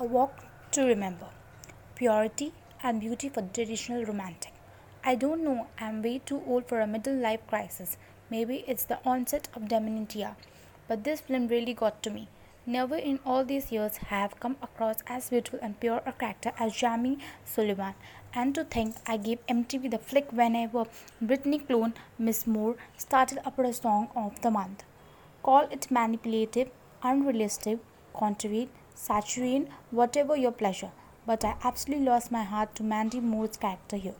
A Walk to Remember Purity and Beauty for the Traditional Romantic. I don't know, I'm way too old for a middle life crisis. Maybe it's the onset of dementia. But this film really got to me. Never in all these years have come across as beautiful and pure a character as Jamie Sullivan. And to think I gave MTV the flick whenever Britney clone Miss Moore started up a song of the month. Call it manipulative, unrealistic, contrived, saturine, whatever your pleasure. But I absolutely lost my heart to Mandy Moore's character here.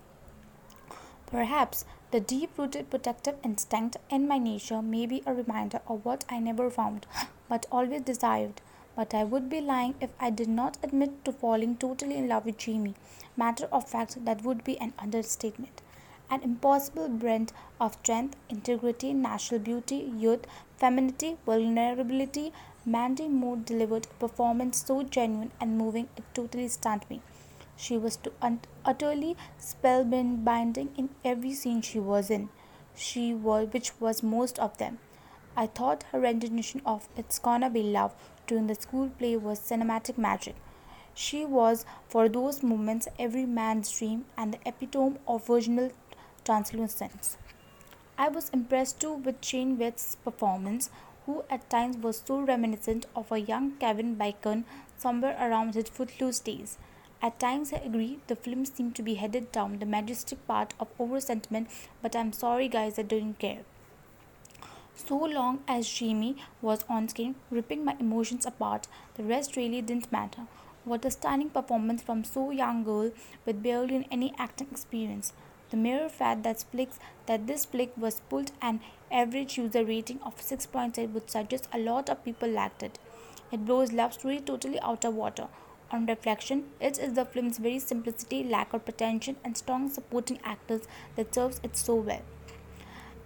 Perhaps the deep rooted protective instinct in my nature may be a reminder of what I never found, but always desired. But I would be lying if I did not admit to falling totally in love with Jamie. Matter of fact, that would be an understatement. An impossible blend of strength, integrity, natural beauty, youth, femininity, vulnerability, Mandy Moore delivered a performance so genuine and moving it totally stunned me. She was utterly spellbinding in every scene she was in. She was, which was most of them. I thought her rendition of "It's Gonna Be Love" during the school play was cinematic magic. She was, for those moments, every man's dream and the epitome of virginal translucence. I was impressed too with Shane West's performance, who at times was so reminiscent of a young Kevin Bacon somewhere around his footloose days. At times, I agree, the film seemed to be headed down the majestic path of over sentiment, but I'm sorry, guys, I didn't care. So long as Jamie was on screen, ripping my emotions apart, the rest really didn't matter. What a stunning performance from so young girl with barely any acting experience. The mere fact that that this flick was pulled an average user rating of 6.8 would suggest a lot of people liked it. It blows love story totally out of water. On reflection, it is the film's very simplicity, lack of pretension, and strong supporting actors that serves it so well.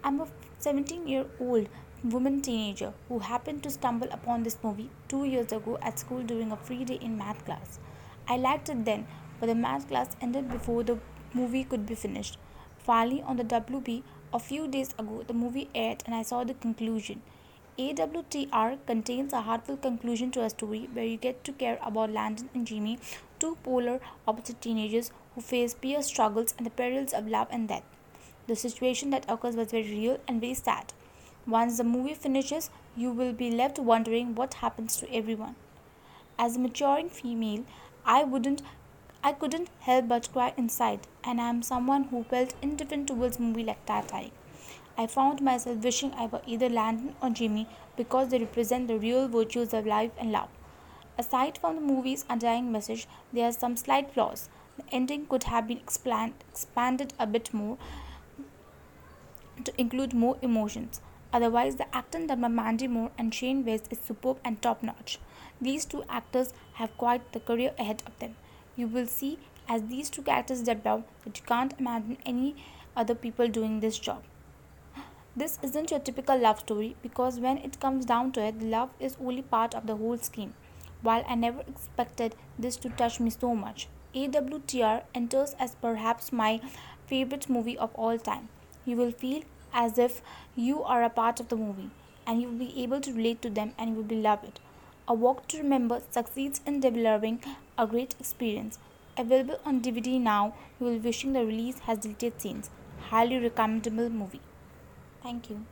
I'm a 17 year old woman teenager who happened to stumble upon this movie two years ago at school during a free day in math class. I liked it then, but the math class ended before the movie could be finished. Finally, on the WB, a few days ago, the movie aired and I saw the conclusion. AWTR contains a heartfelt conclusion to a story where you get to care about Landon and Jimmy, two polar opposite teenagers who face peer struggles and the perils of love and death. The situation that occurs was very real and very sad. Once the movie finishes, you will be left wondering what happens to everyone. As a maturing female, I wouldn't I couldn't help but cry inside, and I am someone who felt indifferent towards movie like Titanic. I found myself wishing I were either Landon or Jimmy because they represent the real virtues of life and love. Aside from the movie's underlying message, there are some slight flaws. The ending could have been expand, expanded a bit more to include more emotions. Otherwise, the acting done by Mandy Moore and Shane West is superb and top notch. These two actors have quite the career ahead of them. You will see as these two characters develop that you can't imagine any other people doing this job. This isn't your typical love story because when it comes down to it, love is only part of the whole scheme. While I never expected this to touch me so much, AWTR enters as perhaps my favorite movie of all time. You will feel as if you are a part of the movie and you will be able to relate to them and you will be love it. A Walk to Remember succeeds in delivering a great experience. Available on DVD now, you will wishing the release has deleted scenes. Highly recommendable movie. Thank you.